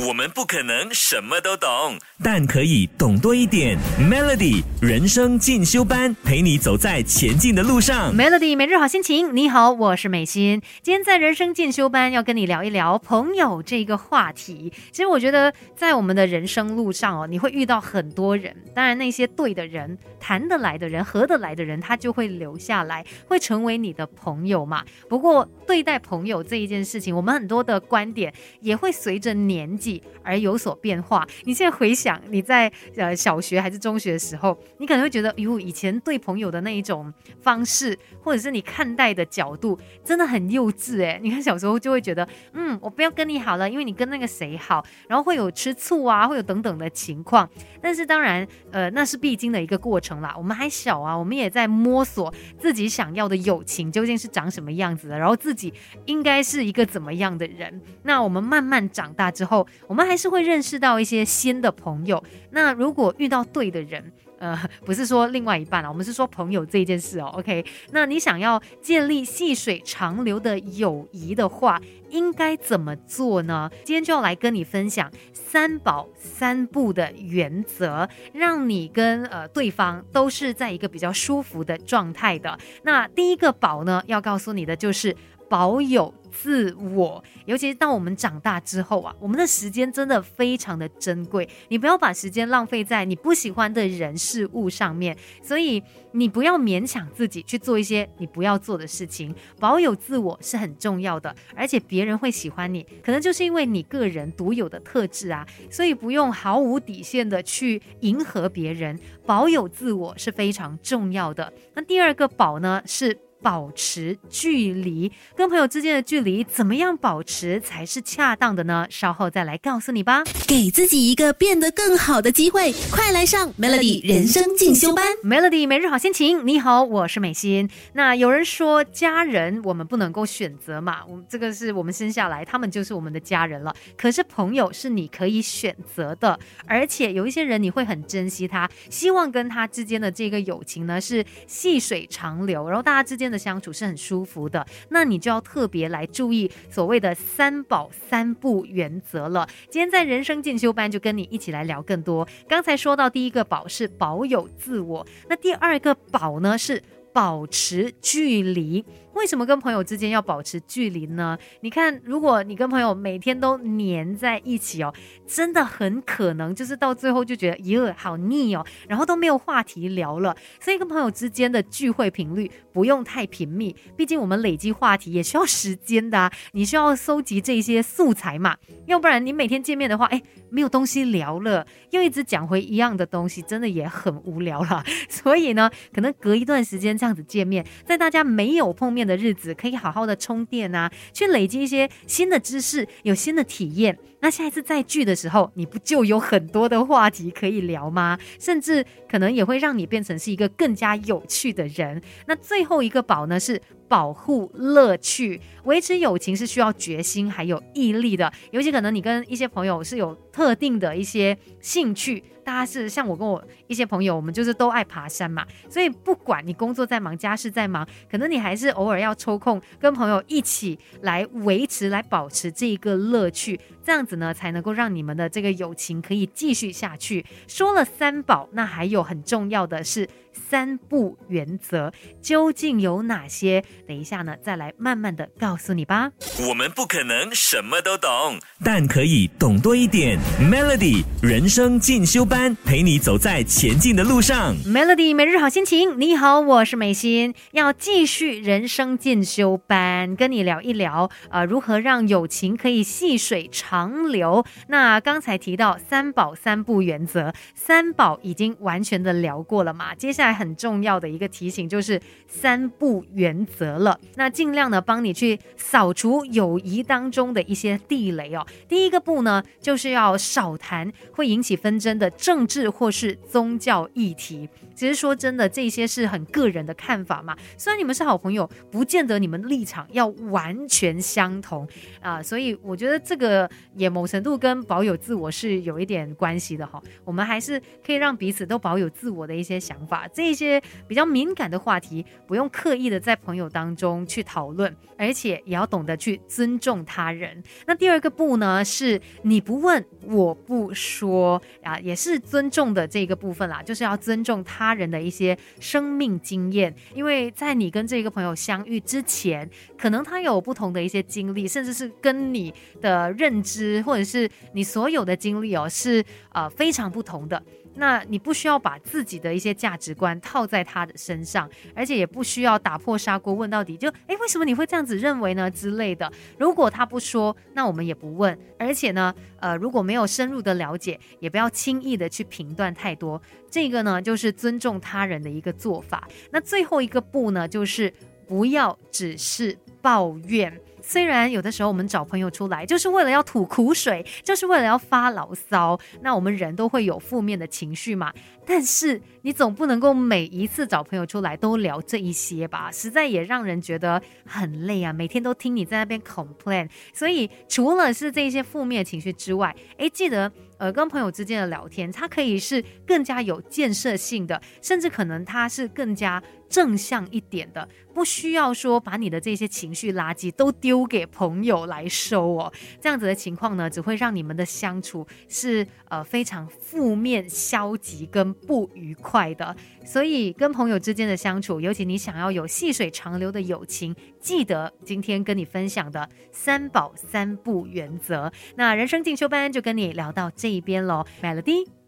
我们不可能什么都懂，但可以懂多一点。Melody 人生进修班陪你走在前进的路上。Melody 每日好心情，你好，我是美心。今天在人生进修班要跟你聊一聊朋友这个话题。其实我觉得在我们的人生路上哦，你会遇到很多人，当然那些对的人、谈得来的人、合得来的人，他就会留下来，会成为你的朋友嘛。不过对待朋友这一件事情，我们很多的观点也会随着年纪而有所变化。你现在回想你在呃小学还是中学的时候，你可能会觉得，哟，以前对朋友的那一种方式，或者是你看待的角度，真的很幼稚诶。你看小时候就会觉得，嗯，我不要跟你好了，因为你跟那个谁好，然后会有吃醋啊，会有等等的情况。但是当然，呃，那是必经的一个过程啦。我们还小啊，我们也在摸索自己想要的友情究竟是长什么样子的，然后自己应该是一个怎么样的人。那我们慢慢长大之后，我们还是会认识到一些新的朋友。那如果遇到对的人，呃，不是说另外一半啊，我们是说朋友这件事哦。OK，那你想要建立细水长流的友谊的话，应该怎么做呢？今天就要来跟你分享三保三不的原则，让你跟呃对方都是在一个比较舒服的状态的。那第一个保呢，要告诉你的就是保有自我，尤其是当我们长大之后啊，我们的时间真的非常的珍贵，你不要把时间浪费在你不喜欢的人事物上面，所以你不要勉强自己去做一些你不要做的事情，保有自我是很重要的，而且别人会喜欢你，可能就是因为你个人独有的特质啊，所以不用毫无底线的去迎合别人，保有自我是非常重要的。那第二个保呢是。保持距离，跟朋友之间的距离怎么样保持才是恰当的呢？稍后再来告诉你吧。给自己一个变得更好的机会，快来上 Melody 人生进修班。Melody 每日好心情，你好，我是美心。那有人说家人我们不能够选择嘛，我们这个是我们生下来，他们就是我们的家人了。可是朋友是你可以选择的，而且有一些人你会很珍惜他，希望跟他之间的这个友情呢是细水长流，然后大家之间的相处是很舒服的。那你就要特别来注意所谓的三保三不原则了。今天在人生进修班就跟你一起来聊更多。刚才说到第一个保是保有自我，那第二个保呢是保持距离。为什么跟朋友之间要保持距离呢？你看，如果你跟朋友每天都黏在一起哦，真的很可能就是到最后就觉得，咦，好腻哦，然后都没有话题聊了。所以跟朋友之间的聚会频率不用太频密，毕竟我们累积话题也需要时间的啊。你需要搜集这些素材嘛，要不然你每天见面的话，哎，没有东西聊了，又一直讲回一样的东西，真的也很无聊了。所以呢，可能隔一段时间这样子见面，在大家没有碰面的日子，可以好好的充电啊，去累积一些新的知识，有新的体验。那下一次再聚的时候，你不就有很多的话题可以聊吗？甚至可能也会让你变成是一个更加有趣的人。那最后一个宝呢是。保护乐趣，维持友情是需要决心还有毅力的。尤其可能你跟一些朋友是有特定的一些兴趣，大家是像我跟我一些朋友，我们就是都爱爬山嘛，所以不管你工作在忙，家事在忙，可能你还是偶尔要抽空跟朋友一起来维持、来保持这一个乐趣，这样子呢才能够让你们的这个友情可以继续下去。说了三宝，那还有很重要的是三不原则，究竟有哪些？等一下呢，再来慢慢的告诉你吧。我们不可能什么都懂，但可以懂多一点。Melody 人生进修班陪你走在前进的路上。Melody 每日好心情，你好，我是美心，要继续人生进修班，跟你聊一聊，呃，如何让友情可以细水长流。那刚才提到三宝三不原则，三宝已经完全的聊过了嘛，接下在很重要的一个提醒就是三不原则了。那尽量呢帮你去扫除友谊当中的一些地雷哦。第一个步呢，就是要少谈会引起纷争的政治或是宗教议题。其实说真的，这些是很个人的看法嘛。虽然你们是好朋友，不见得你们立场要完全相同啊。所以我觉得这个也某程度跟保有自我是有一点关系的哈。我们还是可以让彼此都保有自我的一些想法，这些比较敏感的话题，不用刻意的在朋友当中去讨论，而且也要懂得去尊重他人。那第二个步呢，是你不问我不说啊，也是尊重的这个部分啦，就是要尊重他他人的一些生命经验，因为在你跟这个朋友相遇之前，可能他有不同的一些经历，甚至是跟你的认知或者是你所有的经历哦，是呃非常不同的。那你不需要把自己的一些价值观套在他的身上，而且也不需要打破砂锅问到底，就诶，为什么你会这样子认为呢之类的。如果他不说，那我们也不问。而且呢，呃，如果没有深入的了解，也不要轻易的去评断太多。这个呢，就是尊重他人的一个做法。那最后一个步呢，就是不要只是抱怨。虽然有的时候我们找朋友出来就是为了要吐苦水，就是为了要发牢骚，那我们人都会有负面的情绪嘛。但是你总不能够每一次找朋友出来都聊这一些吧，实在也让人觉得很累啊。每天都听你在那边 complain，所以除了是这些负面情绪之外，诶，记得呃跟朋友之间的聊天，它可以是更加有建设性的，甚至可能它是更加正向一点的，不需要说把你的这些情绪垃圾都丢给朋友来收哦。这样子的情况呢，只会让你们的相处是呃非常负面、消极跟。不愉快的，所以跟朋友之间的相处，尤其你想要有细水长流的友情，记得今天跟你分享的三宝三不原则。那人生进修班就跟你聊到这一边喽，Melody。